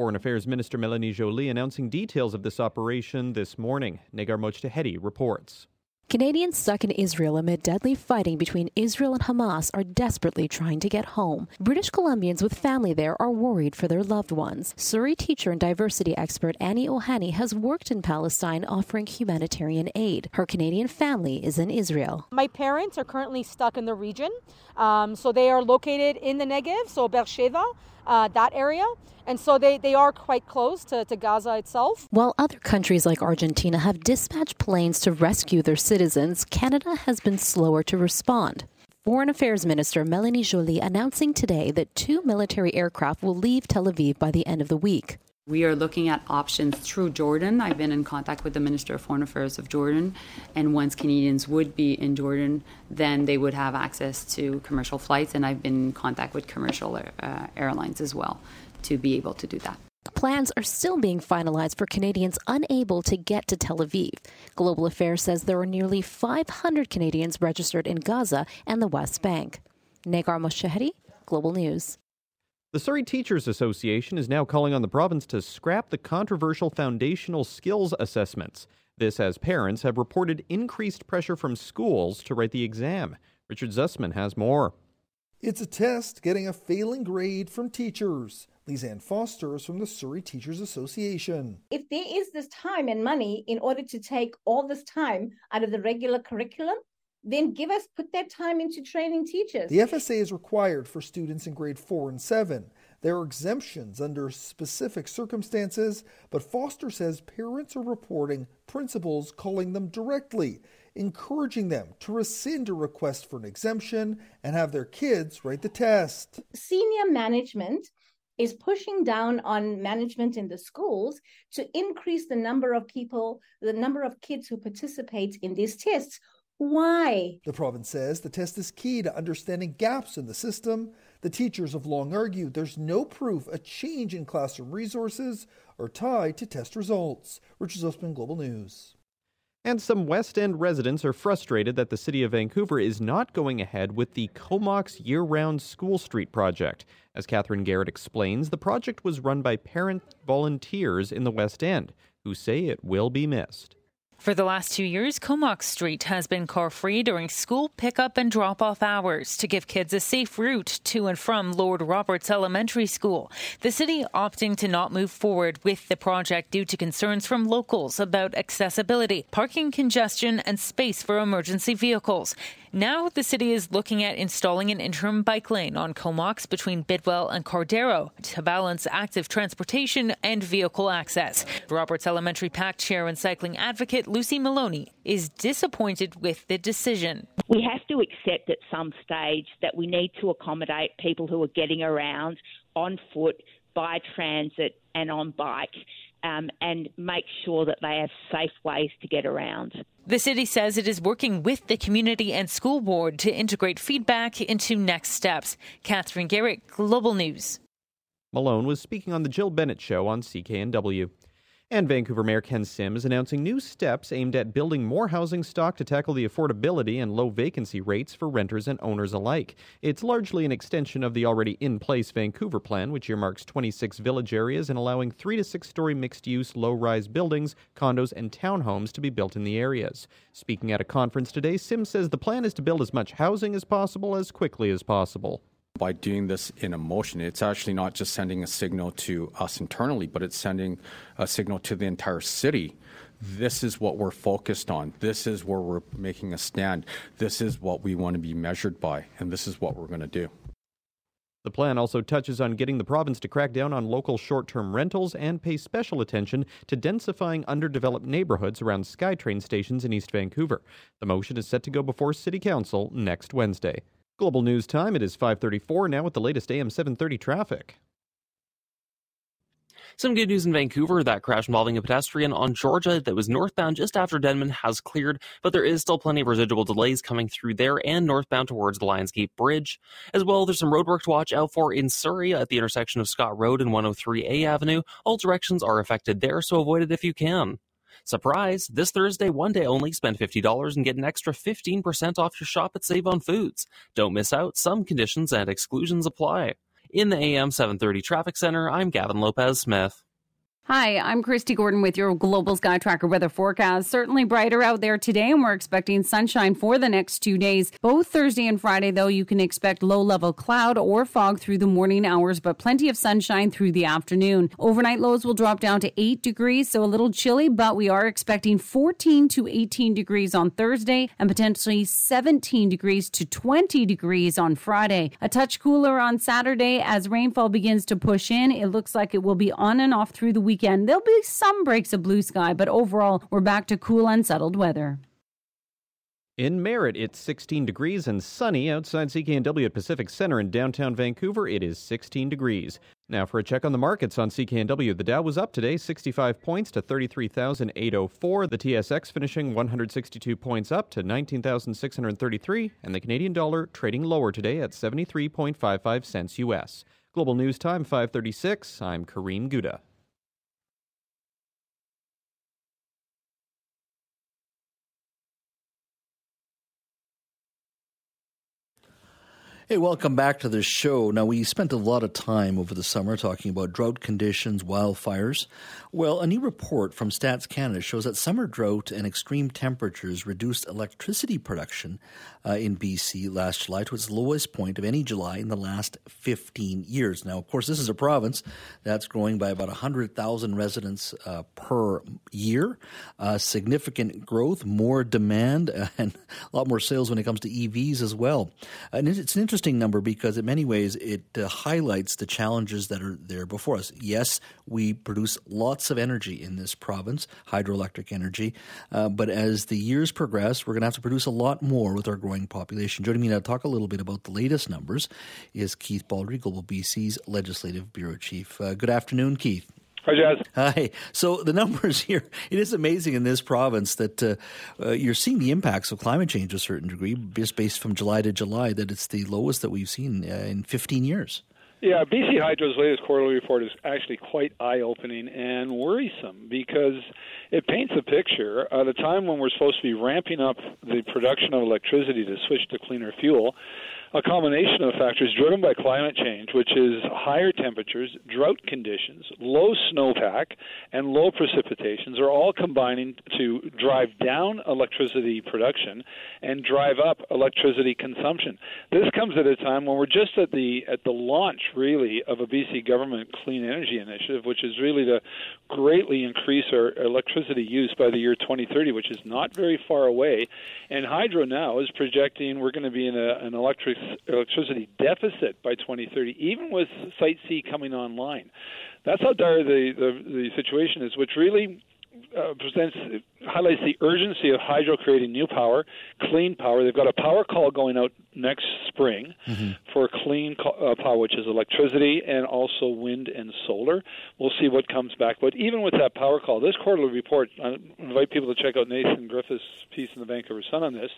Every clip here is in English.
Foreign Affairs Minister Melanie Joly announcing details of this operation this morning. Negar Mojtahedi reports. Canadians stuck in Israel amid deadly fighting between Israel and Hamas are desperately trying to get home. British Columbians with family there are worried for their loved ones. Surrey teacher and diversity expert Annie Ohana has worked in Palestine offering humanitarian aid. Her Canadian family is in Israel. My parents are currently stuck in the region. Um, so they are located in the Negev, so Beersheba, uh, that area. And so they, they are quite close to, to Gaza itself. While other countries like Argentina have dispatched planes to rescue their citizens, Canada has been slower to respond. Foreign Affairs Minister Melanie Joly announcing today that two military aircraft will leave Tel Aviv by the end of the week. We are looking at options through Jordan. I've been in contact with the Minister of Foreign Affairs of Jordan, and once Canadians would be in Jordan, then they would have access to commercial flights, and I've been in contact with commercial uh, airlines as well to be able to do that. Plans are still being finalized for Canadians unable to get to Tel Aviv. Global Affairs says there are nearly 500 Canadians registered in Gaza and the West Bank. Negar Mojtahedi, Global News. The Surrey Teachers Association is now calling on the province to scrap the controversial foundational skills assessments. This as parents have reported increased pressure from schools to write the exam. Richard Zussman has more. It's a test getting a failing grade from teachers. Lizanne Foster is from the Surrey Teachers Association. If there is this time and money in order to take all this time out of the regular curriculum, then give us put that time into training teachers. The FSA is required for students in grade 4 and 7. There are exemptions under specific circumstances, but Foster says parents are reporting principals calling them directly, encouraging them to rescind a request for an exemption and have their kids write the test. Senior management is pushing down on management in the schools to increase the number of people, the number of kids who participate in these tests why? The province says the test is key to understanding gaps in the system. The teachers have long argued there's no proof a change in classroom resources are tied to test results. Richard Zussman, Global News. And some West End residents are frustrated that the City of Vancouver is not going ahead with the Comox Year Round School Street project. As Catherine Garrett explains, the project was run by parent volunteers in the West End who say it will be missed. For the last two years, Comox Street has been car free during school pickup and drop off hours to give kids a safe route to and from Lord Roberts Elementary School. The city opting to not move forward with the project due to concerns from locals about accessibility, parking congestion, and space for emergency vehicles. Now, the city is looking at installing an interim bike lane on Comox between Bidwell and Cardero to balance active transportation and vehicle access. Roberts Elementary PAC Chair and cycling advocate Lucy Maloney is disappointed with the decision. We have to accept at some stage that we need to accommodate people who are getting around on foot, by transit, and on bike um, and make sure that they have safe ways to get around. The city says it is working with the community and school board to integrate feedback into next steps. Catherine Garrett, Global News. Malone was speaking on the Jill Bennett Show on CKNW. And Vancouver Mayor Ken Sims announcing new steps aimed at building more housing stock to tackle the affordability and low vacancy rates for renters and owners alike. It's largely an extension of the already in place Vancouver plan, which earmarks 26 village areas and allowing three to six story mixed use low rise buildings, condos, and townhomes to be built in the areas. Speaking at a conference today, Sims says the plan is to build as much housing as possible as quickly as possible by doing this in emotion, it's actually not just sending a signal to us internally, but it's sending a signal to the entire city. This is what we're focused on. This is where we're making a stand. This is what we want to be measured by, and this is what we're going to do. The plan also touches on getting the province to crack down on local short term rentals and pay special attention to densifying underdeveloped neighborhoods around SkyTrain stations in East Vancouver. The motion is set to go before City Council next Wednesday. Global News Time, it is 534 now with the latest AM 730 traffic. Some good news in Vancouver that crash involving a pedestrian on Georgia that was northbound just after Denman has cleared, but there is still plenty of residual delays coming through there and northbound towards the Lionsgate Bridge. As well, there's some roadwork to watch out for in Surrey at the intersection of Scott Road and 103A Avenue. All directions are affected there, so avoid it if you can. Surprise! This Thursday, one day only, spend $50 and get an extra 15% off your shop at Save on Foods. Don't miss out, some conditions and exclusions apply. In the AM 730 Traffic Center, I'm Gavin Lopez Smith. Hi, I'm Kristi Gordon with your Global Sky Tracker weather forecast. Certainly brighter out there today, and we're expecting sunshine for the next two days. Both Thursday and Friday, though, you can expect low level cloud or fog through the morning hours, but plenty of sunshine through the afternoon. Overnight lows will drop down to 8 degrees, so a little chilly, but we are expecting 14 to 18 degrees on Thursday and potentially 17 degrees to 20 degrees on Friday. A touch cooler on Saturday as rainfall begins to push in. It looks like it will be on and off through the weekend weekend, there'll be some breaks of blue sky, but overall, we're back to cool, unsettled weather. In Merritt, it's 16 degrees and sunny. Outside CKNW at Pacific Center in downtown Vancouver, it is 16 degrees. Now for a check on the markets on CKNW. The Dow was up today 65 points to 33,804. The TSX finishing 162 points up to 19,633. And the Canadian dollar trading lower today at 73.55 cents US. Global News Time 536. I'm Kareem Gouda. Hey, welcome back to the show. Now, we spent a lot of time over the summer talking about drought conditions, wildfires. Well, a new report from Stats Canada shows that summer drought and extreme temperatures reduced electricity production uh, in BC last July to its lowest point of any July in the last 15 years. Now, of course, this is a province that's growing by about 100,000 residents uh, per year. Uh, significant growth, more demand, and a lot more sales when it comes to EVs as well. And it's an interesting interesting number because, in many ways, it uh, highlights the challenges that are there before us. Yes, we produce lots of energy in this province, hydroelectric energy, uh, but as the years progress, we're going to have to produce a lot more with our growing population. Joining me now to talk a little bit about the latest numbers is Keith Baldrey, Global BC's Legislative Bureau Chief. Uh, good afternoon, Keith. Hi, Jas. Hi. So the numbers here, it is amazing in this province that uh, uh, you're seeing the impacts of climate change to a certain degree, just based from July to July, that it's the lowest that we've seen uh, in 15 years. Yeah, BC Hydro's latest quarterly report is actually quite eye opening and worrisome because it paints a picture at a time when we're supposed to be ramping up the production of electricity to switch to cleaner fuel a combination of factors driven by climate change, which is higher temperatures, drought conditions, low snowpack, and low precipitations are all combining to drive down electricity production and drive up electricity consumption. This comes at a time when we're just at the at the launch really of a BC government clean energy initiative, which is really to greatly increase our electricity use by the year 2030, which is not very far away. And Hydro now is projecting we're going to be in a, an electric electricity deficit by 2030, even with Site C coming online. That's how dire the, the, the situation is, which really uh, presents highlights the urgency of hydro creating new power, clean power. They've got a power call going out next spring mm-hmm. for clean uh, power, which is electricity and also wind and solar. We'll see what comes back. But even with that power call, this quarterly report, I invite people to check out Nathan Griffith's piece in the Vancouver Sun on this,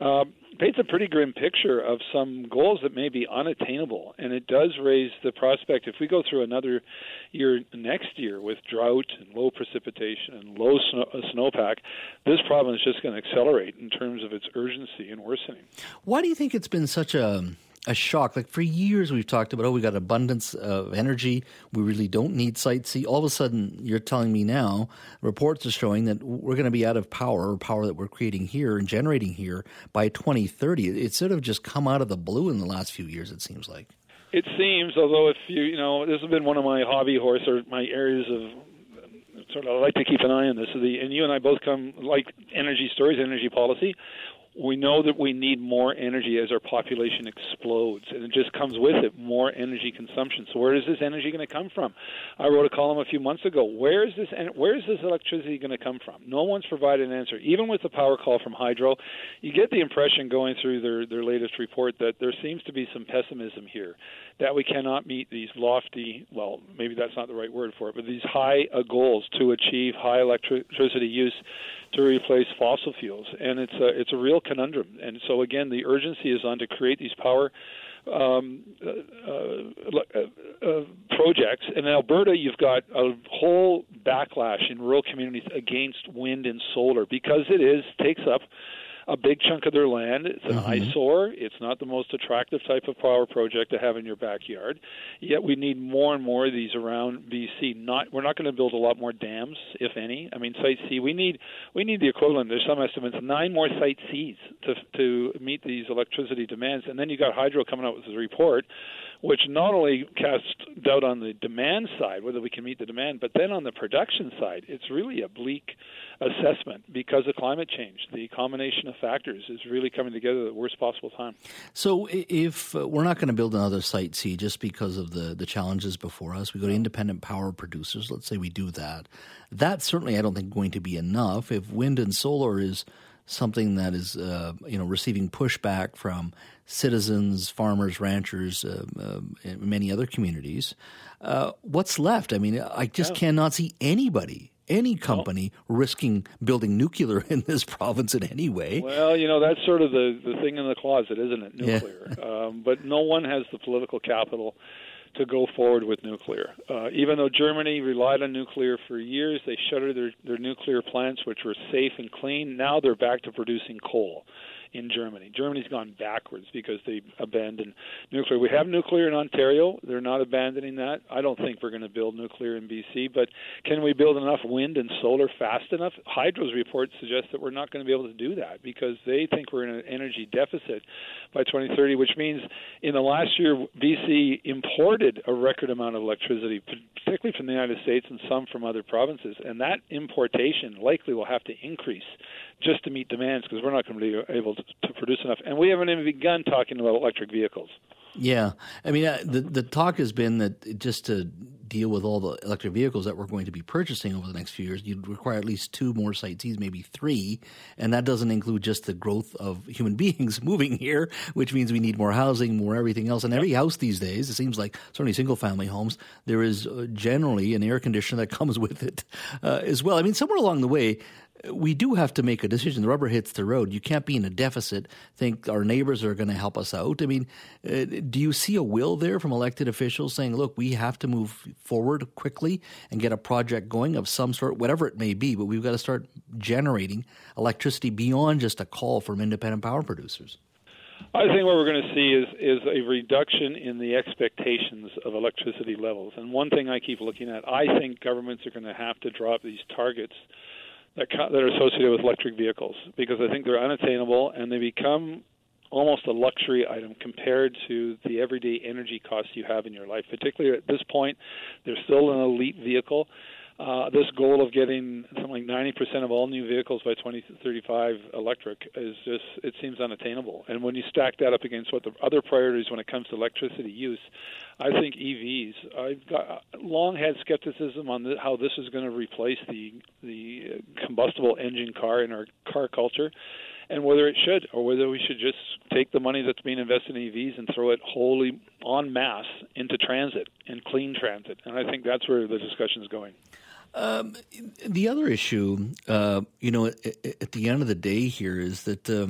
uh, paints a pretty grim picture of some goals that may be unattainable. And it does raise the prospect if we go through another year next year with drought and low precipitation and low snow, uh, snowpack, this problem is just going to accelerate in terms of its urgency and worsening. Why do you think it's been such a a shock. Like for years, we've talked about, oh, we got abundance of energy. We really don't need Site C. All of a sudden, you're telling me now, reports are showing that we're going to be out of power, or power that we're creating here and generating here by 2030. It's sort of just come out of the blue in the last few years, it seems like. It seems, although if you, you know, this has been one of my hobby horse or my areas of sort of like to keep an eye on this. The, and you and I both come like energy stories, energy policy we know that we need more energy as our population explodes, and it just comes with it more energy consumption. So where is this energy going to come from? I wrote a column a few months ago. Where is this? Where is this electricity going to come from? No one's provided an answer. Even with the power call from Hydro, you get the impression going through their their latest report that there seems to be some pessimism here. That we cannot meet these lofty, well, maybe that's not the right word for it, but these high uh, goals to achieve high electricity use to replace fossil fuels, and it's a it's a real conundrum. And so again, the urgency is on to create these power um, uh, uh, uh, projects. In Alberta, you've got a whole backlash in rural communities against wind and solar because it is takes up a big chunk of their land. It's an mm-hmm. eyesore. It's not the most attractive type of power project to have in your backyard. Yet we need more and more of these around BC. Not we're not going to build a lot more dams, if any. I mean, Site C. We need we need the equivalent. There's some estimates nine more Site Cs to to meet these electricity demands. And then you got hydro coming out with a report which not only casts doubt on the demand side, whether we can meet the demand, but then on the production side, it's really a bleak assessment because of climate change. The combination of factors is really coming together at the worst possible time. So, if uh, we're not going to build another Site C just because of the, the challenges before us, we go to independent power producers. Let's say we do that. That's certainly, I don't think, going to be enough. If wind and solar is something that is, uh, you know, receiving pushback from citizens, farmers, ranchers, uh, uh, many other communities. Uh, what's left? I mean, I just yeah. cannot see anybody, any company, risking building nuclear in this province in any way. Well, you know, that's sort of the, the thing in the closet, isn't it? Nuclear. Yeah. um, but no one has the political capital to go forward with nuclear. Uh, even though Germany relied on nuclear for years, they shuttered their, their nuclear plants, which were safe and clean. Now they're back to producing coal in Germany. Germany's gone backwards because they abandoned nuclear. We have nuclear in Ontario. They're not abandoning that. I don't think we're going to build nuclear in BC, but can we build enough wind and solar fast enough? Hydro's report suggests that we're not going to be able to do that because they think we're in an energy deficit by 2030, which means in the last year, BC imported a record amount of electricity, particularly from the United States and some from other provinces, and that importation likely will have to increase just to meet demands because we're not going to be able to, produce enough. And we haven't even begun talking about electric vehicles. Yeah, I mean, uh, the the talk has been that just to deal with all the electric vehicles that we're going to be purchasing over the next few years, you'd require at least two more Site Cs, maybe three, and that doesn't include just the growth of human beings moving here, which means we need more housing, more everything else. And every house these days, it seems like certainly single family homes, there is uh, generally an air conditioner that comes with it uh, as well. I mean, somewhere along the way, we do have to make a decision. The rubber hits the road. You can't be in a deficit, think our neighbors are going to help us out. I mean, uh, do you see a will there from elected officials saying, look, we have to move forward quickly and get a project going of some sort, whatever it may be, but we've got to start generating electricity beyond just a call from independent power producers? I think what we're going to see is is a reduction in the expectations of electricity levels. And one thing I keep looking at, I think governments are going to have to drop these targets that, that are associated with electric vehicles because I think they're unattainable and they become almost a luxury item compared to the everyday energy costs you have in your life. Particularly at this point, they're still an elite vehicle. Uh, this goal of getting something like 90% of all new vehicles by 2035 electric is just it seems unattainable. And when you stack that up against what the other priorities when it comes to electricity use, I think EVs. I've got long had skepticism on the, how this is going to replace the the combustible engine car in our car culture and whether it should, or whether we should just take the money that's being invested in EVs and throw it wholly en masse into transit and clean transit. And I think that's where the discussion is going. Um, the other issue, uh, you know, at, at, the end of the day here is that. Uh,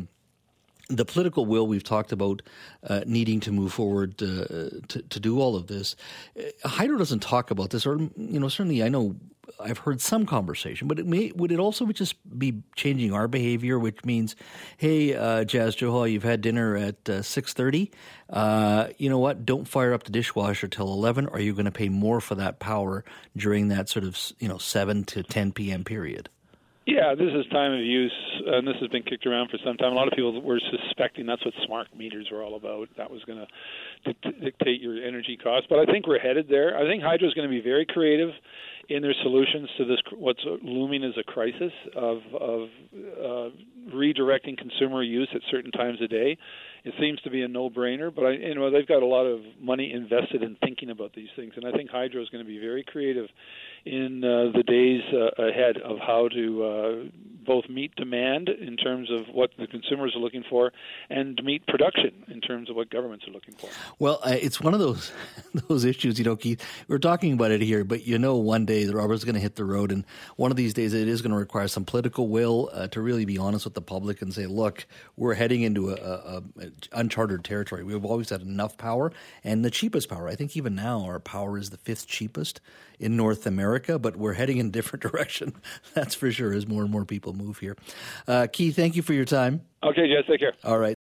the political will we've talked about uh, needing to move forward uh, to, to do all of this. Uh, Hydro doesn't talk about this, or you know, certainly I know I've heard some conversation, but it may would it also just be changing our behavior, which means, hey, uh, Jas Johal, you've had dinner at uh, six thirty. Uh, you know what? Don't fire up the dishwasher till eleven. Or are you going to pay more for that power during that sort of you know seven to ten p.m. period? Yeah, this is time of use, and this has been kicked around for some time. A lot of people were suspecting that's what smart meters were all about. That was going to dictate your energy costs. But I think we're headed there. I think Hydro is going to be very creative in their solutions to this what's looming as a crisis of of uh, redirecting consumer use at certain times a day. It seems to be a no-brainer, but I, you know they've got a lot of money invested in thinking about these things, and I think Hydro is going to be very creative in uh, the days uh, ahead of how to uh, both meet demand in terms of what the consumers are looking for and meet production in terms of what governments are looking for. Well, uh, it's one of those those issues, you know, Keith. We're talking about it here, but you know, one day the rubber's going to hit the road, and one of these days it is going to require some political will uh, to really be honest with the public and say, look, we're heading into a, a, a uncharted territory. We've always had enough power and the cheapest power. I think even now our power is the fifth cheapest in North America, but we're heading in a different direction. That's for sure as more and more people move here. Uh, Keith, thank you for your time. Okay, Jess, take care. All right.